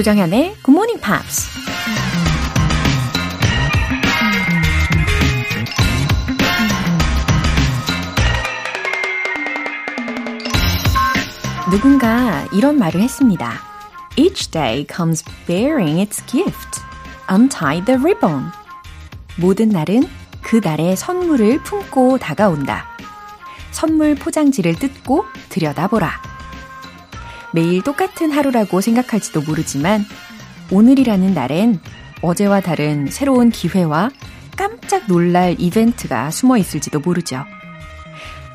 조정현의 Good Morning Pops. 누군가 이런 말을 했습니다. Each day comes bearing its gift. Untie the ribbon. 모든 날은 그 날의 선물을 품고 다가온다. 선물 포장지를 뜯고 들여다보라. 매일 똑같은 하루라고 생각할지도 모르지만 오늘이라는 날엔 어제와 다른 새로운 기회와 깜짝 놀랄 이벤트가 숨어 있을지도 모르죠.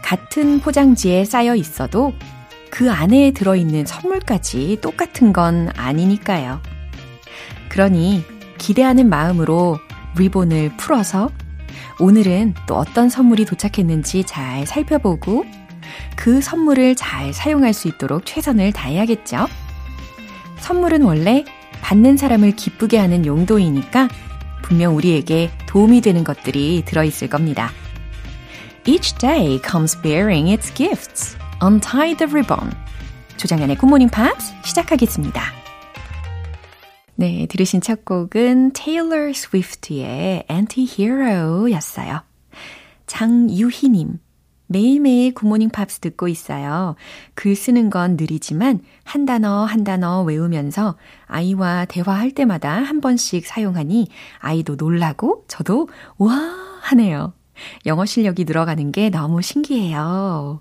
같은 포장지에 쌓여 있어도 그 안에 들어있는 선물까지 똑같은 건 아니니까요. 그러니 기대하는 마음으로 리본을 풀어서 오늘은 또 어떤 선물이 도착했는지 잘 살펴보고 그 선물을 잘 사용할 수 있도록 최선을 다해야겠죠. 선물은 원래 받는 사람을 기쁘게 하는 용도이니까 분명 우리에게 도움이 되는 것들이 들어있을 겁니다. Each day comes bearing its gifts. Untie the ribbon. 조장현의 굿모닝 팝스 시작하겠습니다. 네, 들으신 첫 곡은 Taylor Swift의 Anti-Hero 였어요. 장유희님. 매일매일 굿모닝 팝스 듣고 있어요. 글 쓰는 건 느리지만 한 단어 한 단어 외우면서 아이와 대화할 때마다 한 번씩 사용하니 아이도 놀라고 저도 와 하네요. 영어 실력이 늘어가는 게 너무 신기해요.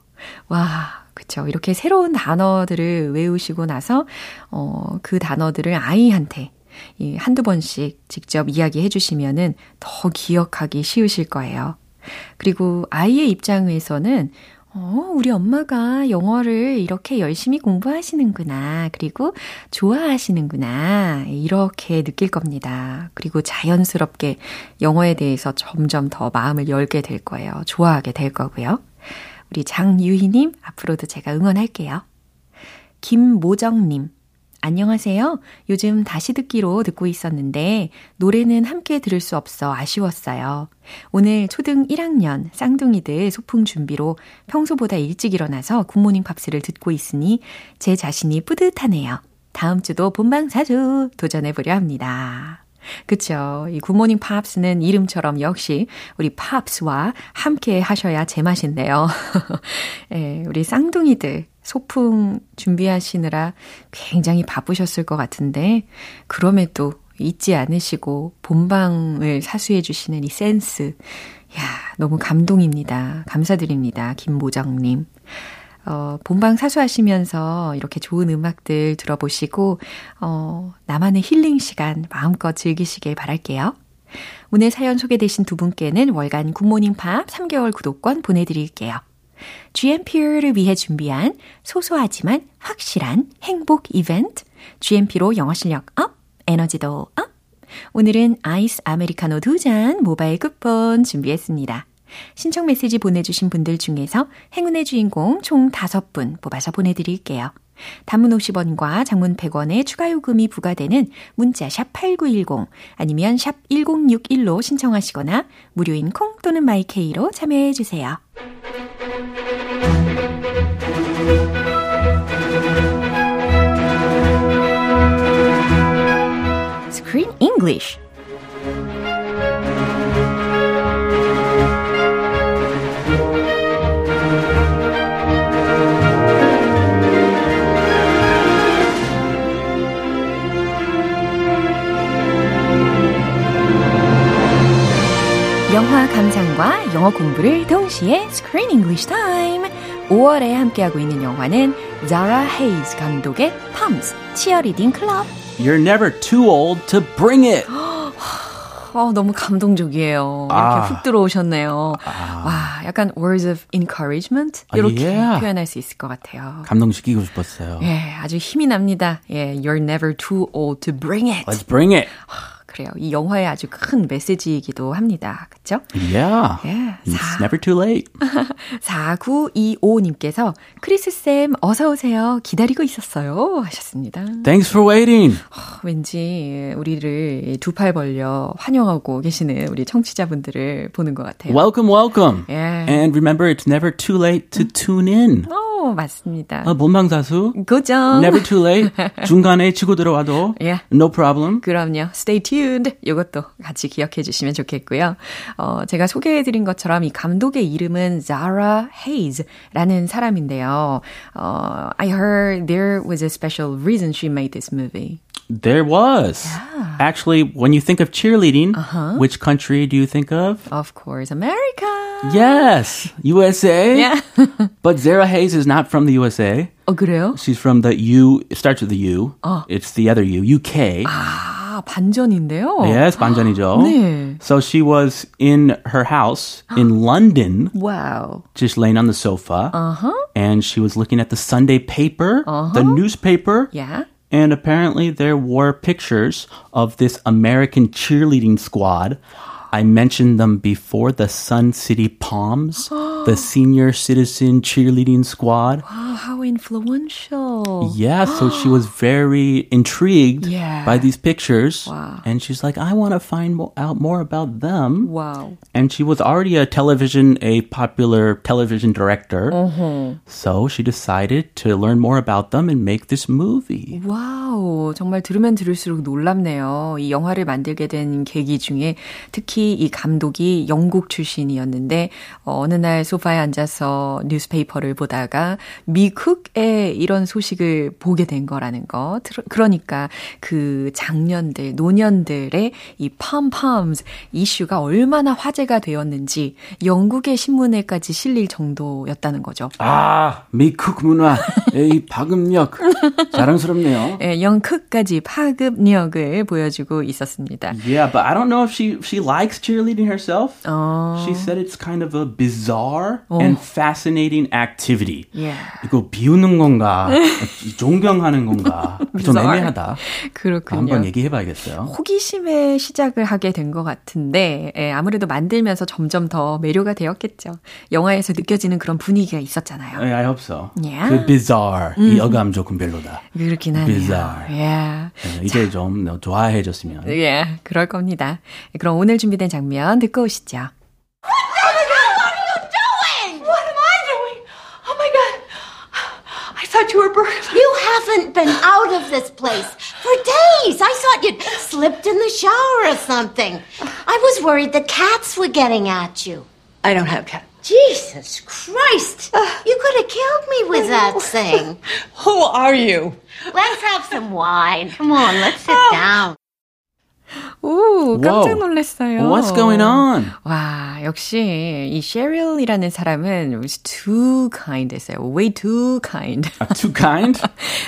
와, 그쵸. 이렇게 새로운 단어들을 외우시고 나서, 어, 그 단어들을 아이한테 이 한두 번씩 직접 이야기해 주시면은 더 기억하기 쉬우실 거예요. 그리고 아이의 입장에서는 어, 우리 엄마가 영어를 이렇게 열심히 공부하시는구나. 그리고 좋아하시는구나. 이렇게 느낄 겁니다. 그리고 자연스럽게 영어에 대해서 점점 더 마음을 열게 될 거예요. 좋아하게 될 거고요. 우리 장유희님, 앞으로도 제가 응원할게요. 김모정님, 안녕하세요. 요즘 다시 듣기로 듣고 있었는데 노래는 함께 들을 수 없어 아쉬웠어요. 오늘 초등 1학년 쌍둥이들 소풍 준비로 평소보다 일찍 일어나서 굿모닝 팝스를 듣고 있으니 제 자신이 뿌듯하네요. 다음 주도 본방사수 도전해 보려 합니다. 그쵸. 이 굿모닝 팝스는 이름처럼 역시 우리 팝스와 함께 하셔야 제맛인데요. 예, 우리 쌍둥이들 소풍 준비하시느라 굉장히 바쁘셨을 것 같은데, 그럼에도 잊지 않으시고 본방을 사수해 주시는 이 센스. 야, 너무 감동입니다. 감사드립니다. 김모정님. 어, 본방 사수하시면서 이렇게 좋은 음악들 들어보시고, 어, 나만의 힐링 시간 마음껏 즐기시길 바랄게요. 오늘 사연 소개되신 두 분께는 월간 굿모닝 팝 3개월 구독권 보내드릴게요. GMP를 위해 준비한 소소하지만 확실한 행복 이벤트. GMP로 영어 실력 up, 에너지도 up. 오늘은 아이스 아메리카노 두 잔 모바일 쿠폰 준비했습니다. 신청 메시지 보내주신 분들 중에서 행운의 주인공 총 5분 뽑아서 보내드릴게요. 단문 50원과 장문 100원의 추가 요금이 부과되는 문자 샵 8910 아니면 샵 1061로 신청하시거나 무료인 콩 또는 마이케이로 참여해 주세요. Screen English 영화 감상과 영어 공부를 동시에 Screen English Time. 5월에 함께하고 있는 영화는 Zara Hayes 감독의 Palms 치어리딩 클럽. You're never too old to bring it. 어, 너무 감동적이에요. 이렇게 아. 훅 들어오셨네요. 아. 와, 약간 words of encouragement? 아, 이렇게 yeah. 표현할 수 있을 것 같아요. 감동시키고 싶었어요. 예, 아주 힘이 납니다. 예, you're never too old to bring it. Let's bring it. 그래요. 이 영화의 아주 큰 메시지이기도 합니다. 그쵸? Yeah. 예. It's never too late. 4925님께서 크리스쌤 어서 오세요. 기다리고 있었어요. 하셨습니다. Thanks for waiting. 왠지 우리를 두 팔 벌려 환영하고 계시는 우리 청취자분들을 보는 것 같아요. Welcome, welcome. 예. And remember, it's never too late to tune in. 오, 맞습니다. 아, 본방사수. 고정. Never too late. 중간에 치고 들어와도 예. no problem. 그럼요. Stay tuned. 이것도 같이 기억해 주시면 좋겠고요. 어, 제가 소개해 드린 것처럼 이 감독의 이름은 Zara Hayes라는 사람인데요. 어, I heard there was a special reason she made this movie. There was. Actually, when you think of cheerleading, which country do you think of? Of course, America. Yes, USA. Yeah. but Zara Hayes is not from the USA. 어, 그래요? She's from the U. It starts with the U. It's the other U. UK. 아, 반전인데요. Yes, 반전이죠. 네. So she was in her house in London, Wow. just laying on the sofa, and she was looking at the Sunday paper, the newspaper, Yeah. and apparently there were pictures of this American cheerleading squad. I mentioned them before the Sun City Palms, the senior citizen cheerleading squad. Wow, how influential. Yeah, so she was very intrigued Yeah. by these pictures. Wow. And she's like, I want to find mo- out more about them. Wow. And she was already a television, a popular television director. So she decided to learn more about them and make this movie. 와우, 정말 들으면 들을수록 놀랍네요. 이 영화를 만들게 된 계기 중에 특히 이 감독이 영국 출신이었는데 어, 어느 날 소파에 앉아서 뉴스페이퍼를 보다가 미국에 이런 소식을 보게 된 거라는 거. 그러니까 그 장년들, 노년들의 이 팜팜스 이슈가 얼마나 화제가 되었는지 영국의 신문에까지 실릴 정도였다는 거죠. 아, 미국 문화, 이 파급력. 자랑스럽네요. 예, 영크까지 파급력을 보여주고 있었습니다. Yeah, but I don't know if she she likes cheerleading herself. 어, She said it's kind of a bizarre and fascinating activity. Yeah. 이거 비우는 건가, 존경하는 건가, 좀. 애매하다. 그렇군요. 한번 얘기해봐야겠어요. 호기심에 시작을 하게 된 것 같은데 예, 아무래도 만들면서 점점 더 매료가 되었겠죠. 영화에서 느껴지는 그런 분위기가 있었잖아요. I hope so. Yeah. 그 bizarre 이 어감 조금 별로다. 그렇긴 하네요. Bizarre. 예. 네, 이제 좀 좋아해줬으면. 예, 그럴 겁니다. 그럼 오늘 준비된 장면 듣고 오시죠. What am I doing? Oh my god. I thought you were burglars. You haven't been out of this place for days. I thought you'd slipped in the shower or something. I was worried the cats were getting at you. I don't have cats. Jesus Christ! You could have killed me with that thing. Who are you? Let's have some wine. Come on, let's sit down. 오, 깜짝. 놀랐어요. What's going on? 와, 역시 이 셰릴이라는 사람은 was too kind 했어요. way too kind. Uh, too kind?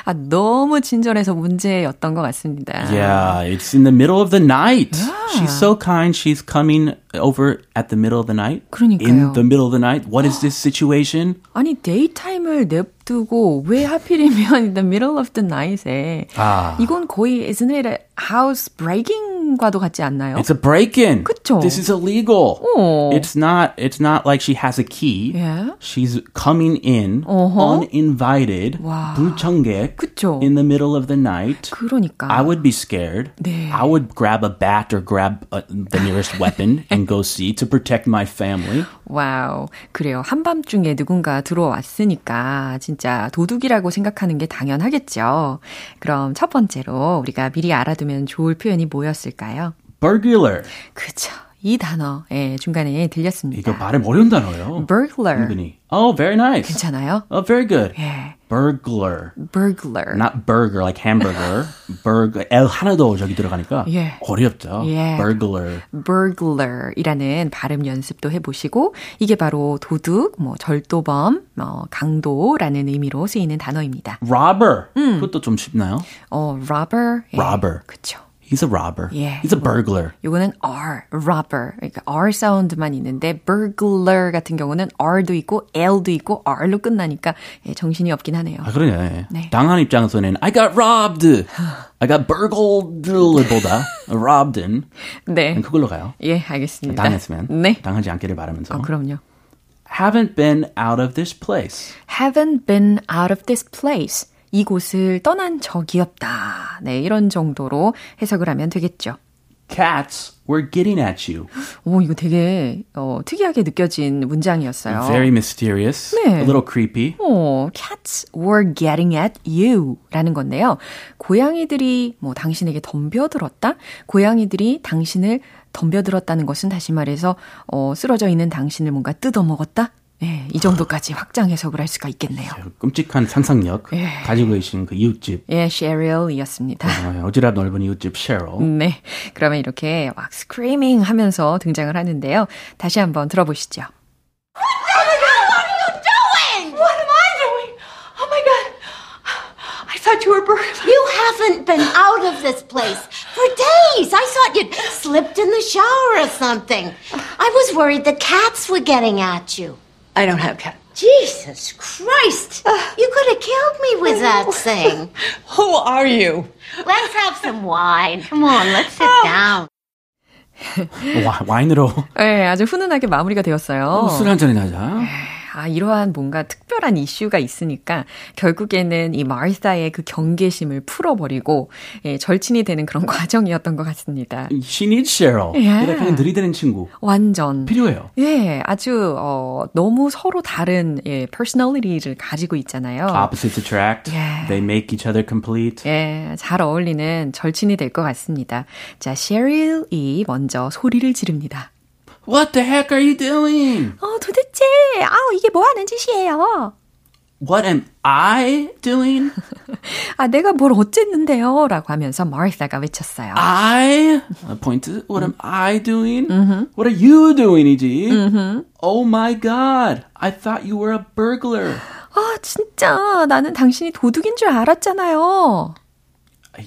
아, 너무 친절해서 문제였던 것 같습니다. Yeah, it's in the middle of the night. She's so kind. She's coming over at the middle of the night. 그러니까요. In the middle of the night. What is this situation? 아니, 데이타임을 냅두고 왜 하필이면 in the middle of the night에 아. 이건 거의 isn't it a house breaking 과도 같지 않나요? It's a break-in. 그쵸? This is illegal. 어. It's not. It's not like she has a key. Yeah. She's coming in 어허. uninvited. 와. 불청객. 그쵸? In the middle of the night. 그러니까. I would be scared. 네. I would grab a bat or grab uh the nearest weapon and go see to protect my family. 와우. 그래요. 한밤중에 누군가 들어왔으니까 진짜 도둑이라고 생각하는 게 당연하겠죠. 그럼 첫 번째로 우리가 미리 알아두면 좋을 표현이 뭐였 을까요? Burglar. 그쵸. 이 단어, 예, 중간에 들렸습니다. 이거 발음 어려운 단어예요. burglar. 은근히. Oh, very nice. 괜찮아요? Oh, very good. 예. Burglar. burglar. Not burger like hamburger. burg L 하나 더 저기 들어가니까 예. 어렵죠. 예. Burglar. burglar이라는 발음 연습도 해보시고 이게 바로 도둑, 뭐 절도범, 뭐 강도라는 의미로 쓰이는 단어입니다. Robber. 그것도 좀 쉽나요? 어, robber. 예. Robber. 그쵸. He's a robber. 예. He's a burglar. 요거는 R, robber. 그러니까 R 사운드만 있는데 burglar 같은 경우는 R도 있고 L도 있고 R로 끝나니까 예, 정신이 없긴 하네요. 아, 그러네. 네. 당한 입장에서는 I got robbed. I got burgled보다 robbed in. 네. 그걸로 가요. 예, 알겠습니다. 당했으면 네. 당하지 않기를 바라면서. 어, 그럼요. Haven't been out of this place. haven't been out of this place. 이곳을 떠난 적이 없다. 네, 이런 정도로 해석을 하면 되겠죠. Cats were getting at you. 오, 이거 되게 어, 특이하게 느껴진 문장이었어요. Very mysterious. 네. A little creepy. 어, cats were getting at you 라는 건데요. 고양이들이 뭐 당신에게 덤벼들었다? 고양이들이 당신을 덤벼들었다는 것은 다시 말해서 어, 쓰러져 있는 당신을 뭔가 뜯어먹었다? 네, 이 정도까지 확장 해석을 할 수가 있겠네요. 끔찍한 상상력 예. 가지고 계신 그 이웃집. 예, 셰릴이었습니다. 어, 어지럽 넓은 이웃집 Cheryl. 네. 그러면 이렇게 막 스크리밍 하면서 등장을 하는데요. 다시 한번 들어보시죠. What am I doing? Oh my god. I thought you were burglars. You haven't been out of this place for days. I thought you'd slipped in the shower or something. I was worried the cats were getting at you. I don't have cats. Jesus Christ! You could have killed me with that thing. Who are you? Let's have some wine. Come on, let's sit down. 와, 와인으로 네, 아주 훈훈하게 마무리가 되었어요. 술 한잔이나 하자. 아, 이러한 뭔가 특별한 이슈가 있으니까 결국에는 이 마르사의 그 경계심을 풀어버리고 예, 절친이 되는 그런 과정이었던 것 같습니다. She needs Cheryl. 예. 이렇게 그냥 들이대는 친구. 완전. 필요해요. 예, 아주 어, 너무 서로 다른 예, personality를 가지고 있잖아요. Opposites attract. Yeah. They make each other complete. 예, 잘 어울리는 절친이 될 것 같습니다. 자, 셰릴이 먼저 소리를 지릅니다. What the heck are you doing? 어, 도대체, 아우, 이게 뭐 하는 짓이에요? What am I doing? 아, 내가 뭘 어쨌는데요? 라고 하면서 마르사가 외쳤어요. I point to what am I doing? What are you doing이지? Oh my god. I thought you were a burglar. 아, 진짜, 나는 당신이 도둑인 줄 알았잖아요.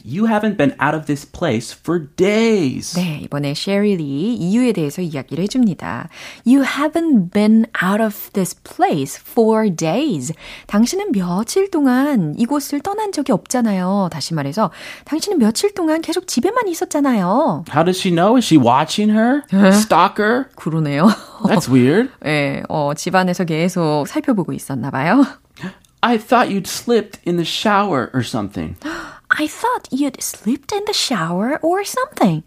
You haven't been out of this place for days. 네, 이번에 셰릴이 이유에 대해서 이야기를 해줍니다. You haven't been out of this place for days. 당신은 며칠 동안 이곳을 떠난 적이 없잖아요. 다시 말해서, 당신은 며칠 동안 계속 집에만 있었잖아요. How does she know? Is she watching her? Stalker? 그러네요. That's weird. 네, 어, 집안에서 계속 살펴보고 있었나 봐요. I thought you'd slipped in the shower or something. I thought you'd slipped in the shower or something.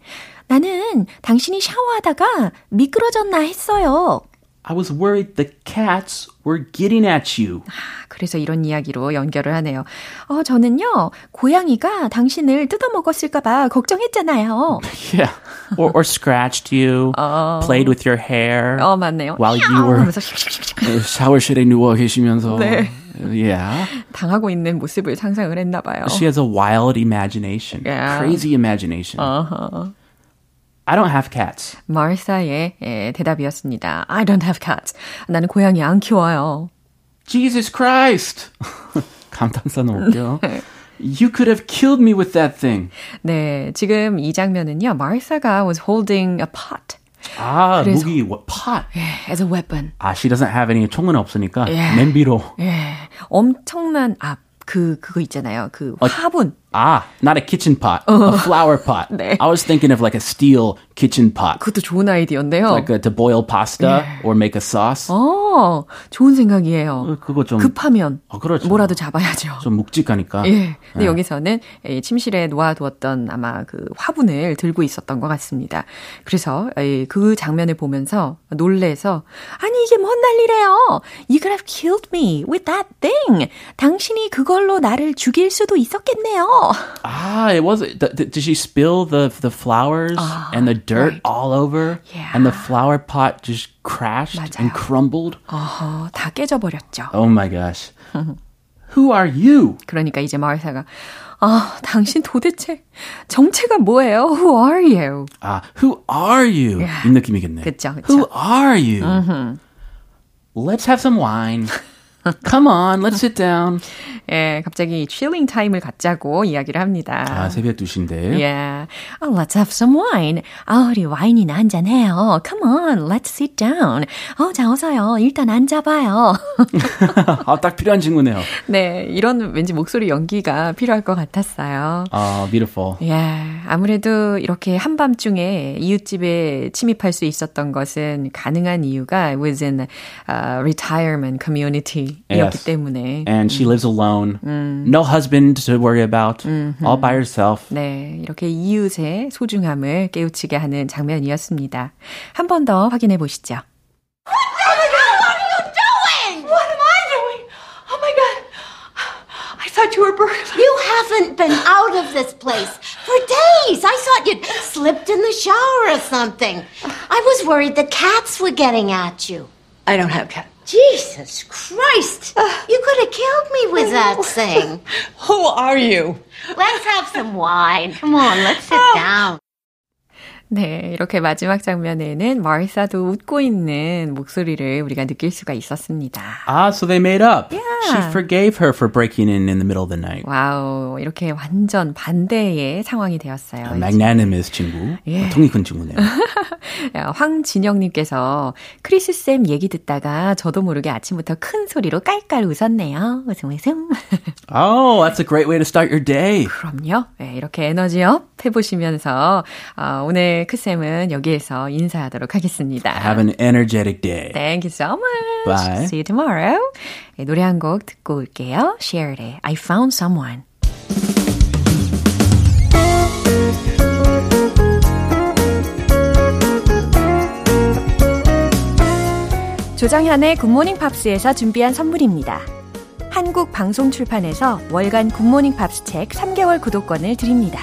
나는 당신이 샤워하다가 미끄러졌나 했어요. I was worried the cats were getting at you. 그래서 이런 이야기로 연결을 하네요. 어, 저는요, 고양이가 당신을 뜯어먹었을까봐 걱정했잖아요. Yeah. Or, or scratched you, played with your hair 어, 맞네요. while you were 하면서 샤워실에 누워 계시면서. 네. Yeah. 당하고 있는 모습을 상상을 했나 봐요. She has a wild imagination. Yeah. Crazy imagination. 어허. I don't have cats. 마르사의 예, 대답이었습니다. I don't have cats. 나는 고양이 안 키워요. Jesus Christ. 감탄사 너무 웃겨. You could have killed me with that thing. 네, 지금 이 장면은요, 마르사가 was holding a pot 아, 그래서- 무기, pot. as a weapon. 아, she doesn't have any, 총은 없으니까, Yeah. 냄비로. 예, 엄청난 아, 그 그거 있잖아요. 그 화분. Ah, not a kitchen pot, a flower pot. 네. I was thinking of like a steel kitchen pot, 그것도 좋은 아이디어인데요. like uh, to boil pasta or make a sauce. 어, 좋은 생각이에요. 그거 좀, 급하면 어, 그렇죠. 뭐라도 잡아야죠. 좀 묵직하니까. 예. 근데 여기서는 이 침실에 놓아두었던 아마 그 화분을 들고 있었던 것 같습니다. 그래서 이그 장면을 보면서 놀래서 아니 이게 뭔 난리래요. You could have killed me with that thing. 당신이 그걸로 나를 죽일 수도 있었겠네요. Ah, it was. th- th- Did she spill the the flowers and the dirt right. all over? Yeah. And the flower pot just crashed and 맞아요. crumbled. 어허, 다 깨져버렸죠. Oh my gosh. Who are you? 그러니까 이제 마을사가 아, 당신 도대체 정체가 뭐예요? Who are you? Ah, who are you? Yeah. 이 느낌이겠네. 그쵸, 그쵸. Who are you? Let's have some wine. Come on, let's sit down. 예, 갑자기 chilling 타임을 갖자고 이야기를 합니다. 아, 새벽 2시인데. Yeah. Oh, let's have some wine. 아, 우리 와인이나 한잔 해요. Come on, let's sit down. 어, 자, 어서요. 일단 앉아봐요. 아, 딱 필요한 친구네요. 네, 이런 왠지 목소리 연기가 필요할 것 같았어요. 아, beautiful. 야, 아무래도 이렇게 한밤중에 이웃집에 침입할 수 있었던 것은 가능한 이유가 was in a retirement community이었기 Yes. 때문에. And she lives alone. No husband to worry about. All by herself. 네, 이렇게 이웃의 소중함을 깨우치게 하는 장면이었습니다. 한 번 더 확인해 보시죠. What am I doing? Oh my god. I thought you were burglars. You haven't been out of this place for days. I thought you'd slipped in the shower or something. I was worried the cats were getting at you. I don't have cats. Jesus Christ! You could have killed me with that thing. Who are you? Let's have some wine. Come on, let's sit oh. down. 네, 이렇게 마지막 장면에는 마리사도 웃고 있는 목소리를 우리가 느낄 수가 있었습니다. Ah, so they made up. Yeah. She forgave her for breaking in in the middle of the night. 와우, 이렇게 완전 반대의 상황이 되었어요. magnanimous 친구. 예. 통이 큰 친구네요. 야, 황진영님께서 크리스 쌤 얘기 듣다가 저도 모르게 아침부터 큰 소리로 깔깔 웃었네요. 웃음 웃음. oh, that's a great way to start your day. 그럼요. 네, 이렇게 에너지업 해보시면서 어, 오늘 크쌤은 여기에서 인사하도록 하겠습니다. Have an energetic day. Thank you so much. Bye. See you tomorrow. 네, 노래 한 곡 듣고 올게요. Cher의 I Found Someone. 조장현의 굿모닝 팝스에서 준비한 선물입니다. 한국 방송 출판에서 월간 굿모닝 팝스 책 3개월 구독권을 드립니다.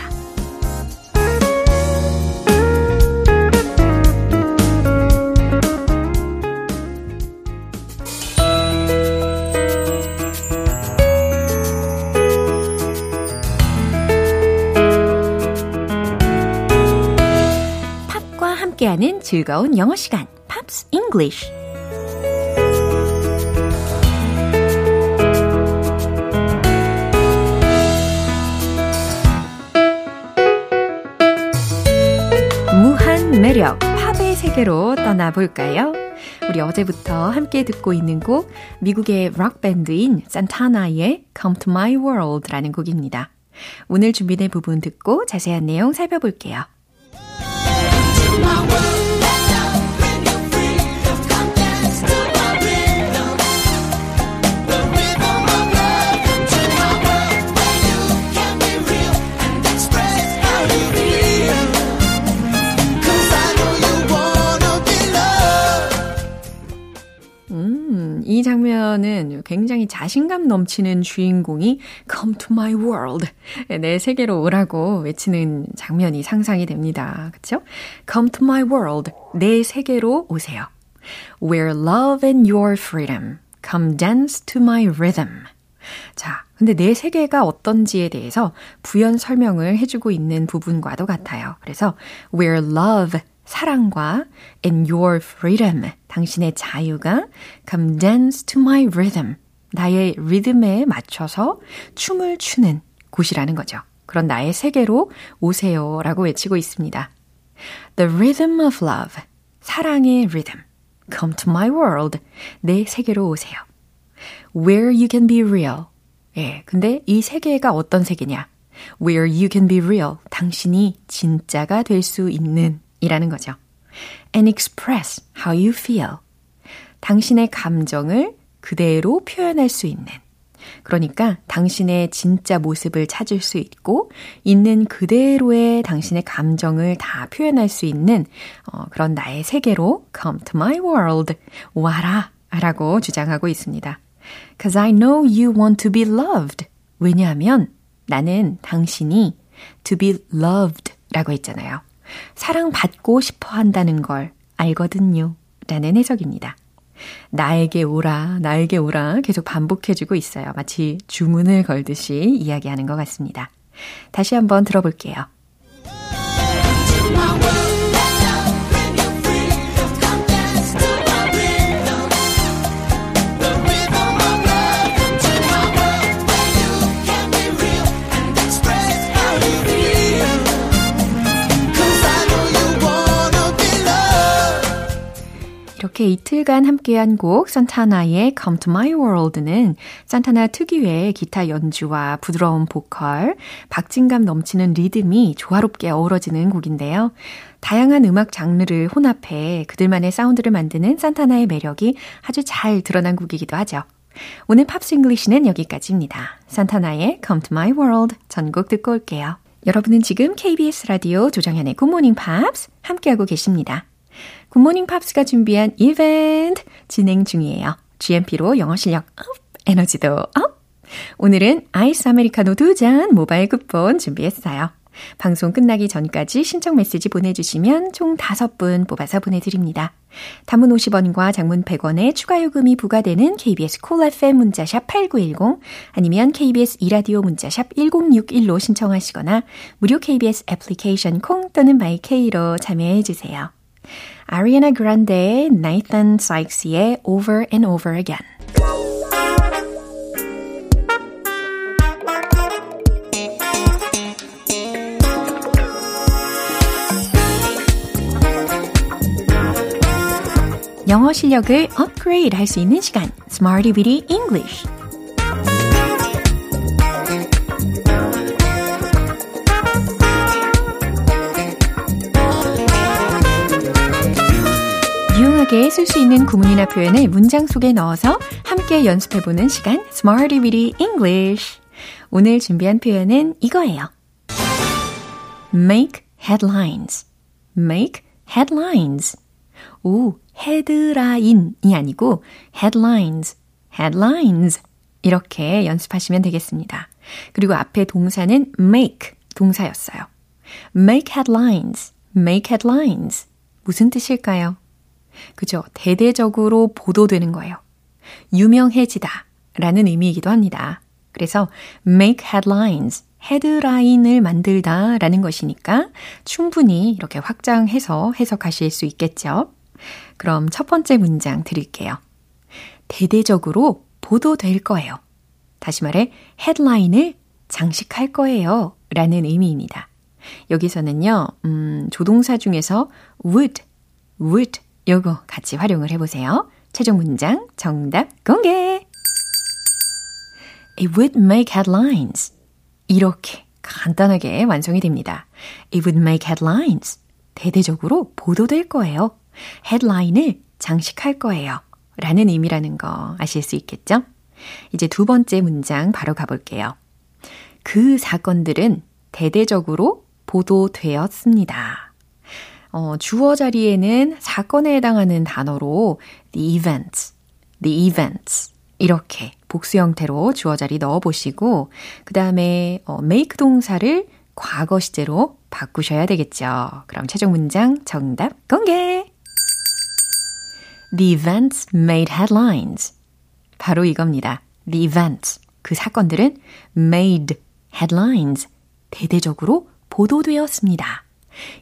함께하는 즐거운 영어 시간, 팝스 잉글리쉬. 무한 매력, 팝의 세계로 떠나볼까요? 우리 어제부터 함께 듣고 있는 곡, 미국의 락밴드인 산타나의 Come to My World라는 곡입니다. 오늘 준비된 부분 듣고 자세한 내용 살펴볼게요. 음, 이 장면은 굉장히 자신감 넘치는 주인공이 Come to my world. 내 세계로 오라고 외치는 장면이 상상이 됩니다. 그쵸? Come to my world. 내 세계로 오세요. Where love and your freedom. Come dance to my rhythm. 자, 근데 내 세계가 어떤지에 대해서 부연 설명을 해주고 있는 부분과도 같아요. 그래서 where love 사랑과 and your freedom 당신의 자유가 come dance to my rhythm 나의 리듬에 맞춰서 춤을 추는 곳이라는 거죠. 그런 나의 세계로 오세요 라고 외치고 있습니다. The rhythm of love 사랑의 rhythm come to my world 내 세계로 오세요. Where you can be real 예, 근데 이 세계가 어떤 세계냐? Where you can be real 당신이 진짜가 될 수 있는 이라는 거죠. And express how you feel. 당신의 감정을 그대로 표현할 수 있는. 그러니까 당신의 진짜 모습을 찾을 수 있고 있는 그대로의 당신의 감정을 다 표현할 수 있는 어, 그런 나의 세계로 come to my world 와라 라고 주장하고 있습니다. Cause I know you want to be loved. 왜냐하면 나는 당신이 to be loved 라고 했잖아요. 사랑받고 싶어 한다는 걸 알거든요. 라는 해석입니다. 나에게 오라, 나에게 오라 계속 반복해주고 있어요. 마치 주문을 걸듯이 이야기하는 것 같습니다. 다시 한번 들어볼게요. 이렇게 이틀간 함께한 곡 산타나의 Come to My World는 산타나 특유의 기타 연주와 부드러운 보컬, 박진감 넘치는 리듬이 조화롭게 어우러지는 곡인데요. 다양한 음악 장르를 혼합해 그들만의 사운드를 만드는 산타나의 매력이 아주 잘 드러난 곡이기도 하죠. 오늘 팝스 잉글리시는 여기까지입니다. 산타나의 Come to My World 전곡 듣고 올게요. 여러분은 지금 KBS 라디오 조정현의 굿모닝 팝스 함께하고 계십니다. 굿모닝 팝스가 준비한 이벤트 진행 중이에요. GMP로 영어 실력 up, 에너지도 up! 오늘은 아이스 아메리카노 두 잔 모바일 쿠폰 준비했어요. 방송 끝나기 전까지 신청 메시지 보내주시면 총 5분 뽑아서 보내드립니다. 단문 50원과 장문 100원의 추가 요금이 부과되는 KBS cool FM 문자샵 8910 아니면 KBS 2라디오 문자샵 1061로 신청하시거나 무료 KBS 애플리케이션 콩 또는 마이케이로 참여해 주세요. 아리아나 그란데의 Nathan Sykes의 Over and Over Again. 영어 실력을 업그레이드 할 수 있는 시간, Smarty Bitty English. 유용하게 쓸 수 있는 구문이나 표현을 문장 속에 넣어서 함께 연습해보는 시간 Smarty Bitty English 오늘 준비한 표현은 이거예요. Make headlines. Make headlines. 오, 헤드라인이 아니고 headlines, headlines 이렇게 연습하시면 되겠습니다. 그리고 앞에 동사는 make 동사였어요. make headlines, make headlines 무슨 뜻일까요? 그죠? 대대적으로 보도되는 거예요. 유명해지다 라는 의미이기도 합니다. 그래서 make headlines, 헤드라인을 만들다 라는 것이니까 충분히 이렇게 확장해서 해석하실 수 있겠죠. 그럼 첫 번째 문장 드릴게요. 대대적으로 보도될 거예요. 다시 말해, 헤드라인을 장식할 거예요. 라는 의미입니다. 여기서는요, 음, 조동사 중에서 would, would 요거 같이 활용을 해보세요. 최종 문장 정답 공개! It would make headlines. 이렇게 간단하게 완성이 됩니다. It would make headlines. 대대적으로 보도될 거예요. 헤드라인을 장식할 거예요. 라는 의미라는 거 아실 수 있겠죠? 이제 두 번째 문장 바로 가볼게요. 그 사건들은 대대적으로 보도되었습니다. 어, 주어 자리에는 사건에 해당하는 단어로 the events, the events 이렇게 복수 형태로 주어 자리 넣어 보시고 그 다음에 어, make 동사를 과거 시제로 바꾸셔야 되겠죠. 그럼 최종 문장 정답 공개! The events made headlines. 바로 이겁니다. The events. 그 사건들은 made headlines. 대대적으로 보도되었습니다.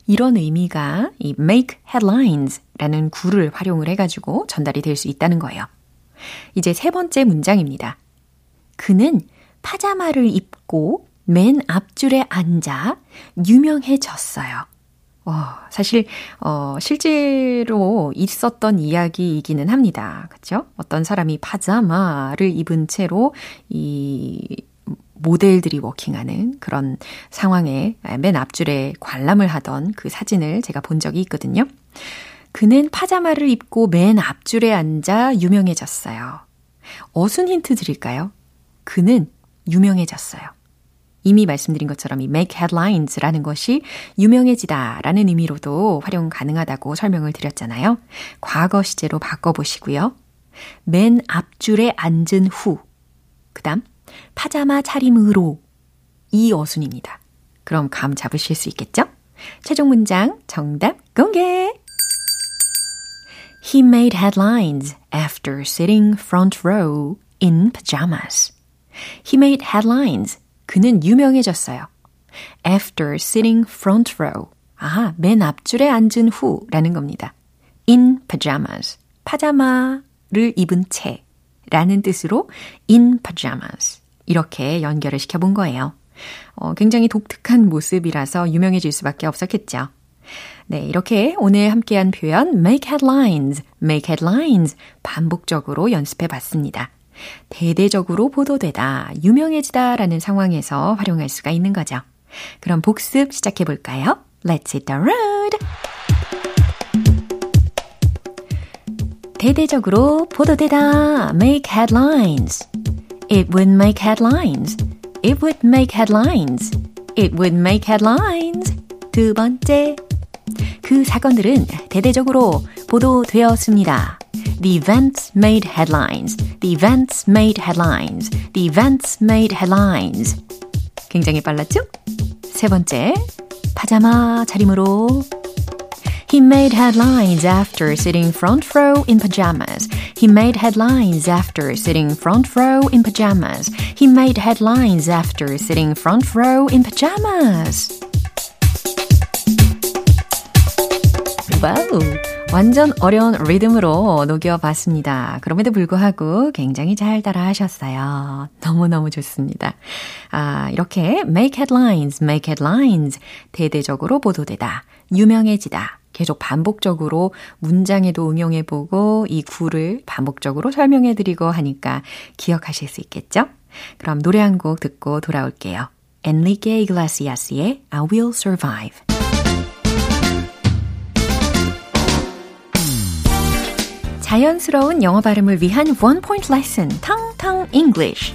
이런 의미가 이 make headlines 라는 구를 활용을 해가지고 전달이 될 수 있다는 거예요. 이제 세 번째 문장입니다. 그는 파자마를 입고 맨 앞줄에 앉아 유명해졌어요. 와, 사실, 어, 실제로 있었던 이야기이기는 합니다. 그쵸? 어떤 사람이 파자마를 입은 채로 이 모델들이 워킹하는 그런 상황에 맨 앞줄에 관람을 하던 그 사진을 제가 본 적이 있거든요. 그는 파자마를 입고 맨 앞줄에 앉아 유명해졌어요. 어순 힌트 드릴까요? 그는 유명해졌어요. 이미 말씀드린 것처럼 이 make headlines라는 것이 유명해지다 라는 의미로도 활용 가능하다고 설명을 드렸잖아요. 과거 시제로 바꿔보시고요. 맨 앞줄에 앉은 후. 그 다음, 파자마 차림으로. 이 어순입니다. 그럼 감 잡으실 수 있겠죠? 최종 문장 정답 공개! He made headlines after sitting front row in pajamas. He made headlines 그는 유명해졌어요. After sitting front row. 아, 맨 앞줄에 앉은 후라는 겁니다. In pajamas. 파자마를 입은 채 라는 뜻으로 in pajamas. 이렇게 연결을 시켜본 거예요. 어, 굉장히 독특한 모습이라서 유명해질 수밖에 없었겠죠. 네, 이렇게 오늘 함께한 표현 make headlines, make headlines 반복적으로 연습해 봤습니다. 대대적으로 보도되다, 유명해지다 라는 상황에서 활용할 수가 있는 거죠. 그럼 복습 시작해 볼까요? Let's hit the road! 대대적으로 보도되다, make headlines. It would make headlines. It would make headlines. It would make headlines. 두 번째. 그 사건들은 대대적으로 보도되었습니다. The events made headlines. The events made headlines. The events made headlines. 굉장히 빨랐죠? 세 번째. 파자마 차림으로 He made headlines after sitting front row in pajamas. He made headlines after sitting front row in pajamas. He made headlines after sitting front row in pajamas. 와우. 완전 어려운 리듬으로 녹여봤습니다. 그럼에도 불구하고 굉장히 잘 따라 하셨어요. 너무너무 좋습니다. 아, 이렇게 make headlines, make headlines. 대대적으로 보도되다. 유명해지다. 계속 반복적으로 문장에도 응용해보고 이 구를 반복적으로 설명해드리고 하니까 기억하실 수 있겠죠? 그럼 노래 한 곡 듣고 돌아올게요. Enrique Iglesias의 I Will Survive. 자연스러운 영어 발음을 위한 원 포인트 레슨, 텅텅 English.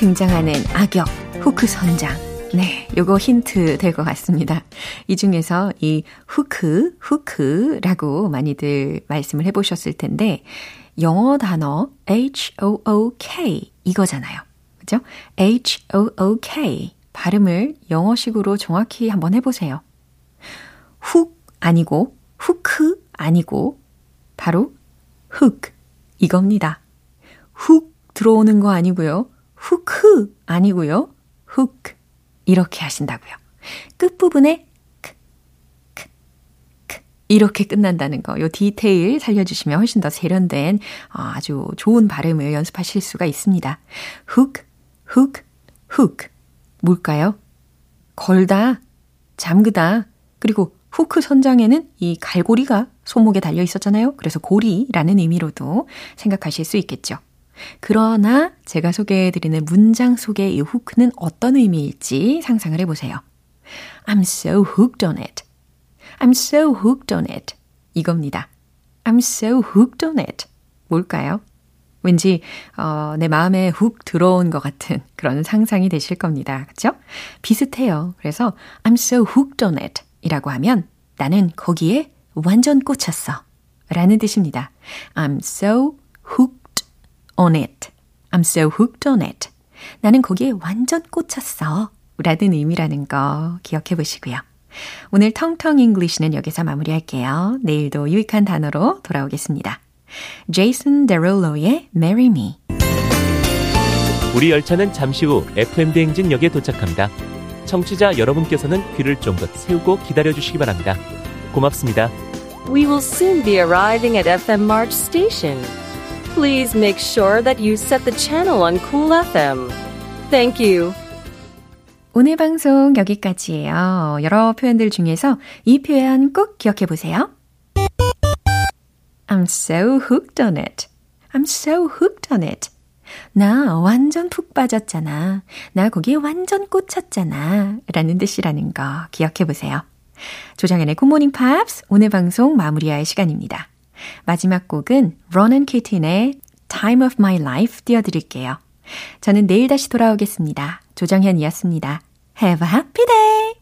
등장하는 악역, 후크 선장. 네, 요거 힌트 될 것 같습니다. 이 중에서 이 후크, 후크라고 많이들 말씀을 해보셨을 텐데, 영어 단어 H-O-O-K 이거잖아요. 그죠? H-O-O-K. 발음을 영어식으로 정확히 한번 해보세요. 훅 아니고, 후크 아니고, 바로 hook 이겁니다. 훅 들어오는 거 아니고요. 후크 아니고요. hook 이렇게 하신다고요. 끝부분에 크, 크, 크 이렇게 끝난다는 거. 요 디테일 살려주시면 훨씬 더 세련된 아주 좋은 발음을 연습하실 수가 있습니다. 훅, 훅, 훅 뭘까요? 걸다, 잠그다, 그리고 후크 선장에는 이 갈고리가 손목에 달려 있었잖아요. 그래서 고리라는 의미로도 생각하실 수 있겠죠. 그러나 제가 소개해드리는 문장 속의 이 후크는 어떤 의미일지 상상을 해보세요. I'm so hooked on it. I'm so hooked on it. 이겁니다. I'm so hooked on it. 뭘까요? 왠지 어, 내 마음에 훅 들어온 것 같은 그런 상상이 되실 겁니다. 그렇죠? 비슷해요. 그래서 I'm so hooked on it 이라고 하면 나는 거기에 완전 꽂혔어 라는 뜻입니다. I'm so hooked on it. I'm so hooked on it. 나는 거기에 완전 꽂혔어 라는 의미라는 거 기억해 보시고요. 오늘 텅텅 잉글리시는 여기서 마무리할게요. 내일도 유익한 단어로 돌아오겠습니다. 제이슨 데룰로의 Marry Me 우리 열차는 잠시 후 FM 대행진역에 도착합니다. 청취자 여러분께서는 귀를 좀 더 세우고 기다려 주시기 바랍니다. 고맙습니다. We will soon be arriving at FM March Station. Please make sure that you set the channel on Cool FM. Thank you. 오늘 방송 여기까지예요. 여러 표현들 중에서 이 표현 꼭 기억해 보세요. I'm so hooked on it. I'm so hooked on it. 나 완전 푹 빠졌잖아. 나 거기에 완전 꽂혔잖아. 라는 뜻이라는 거 기억해 보세요. 조정연의 굿모닝 팝스 오늘 방송 마무리할 시간입니다. 마지막 곡은 Ronan Keating의 Time of My Life 띄워드릴게요. 저는 내일 다시 돌아오겠습니다. 조정현이었습니다. Have a happy day!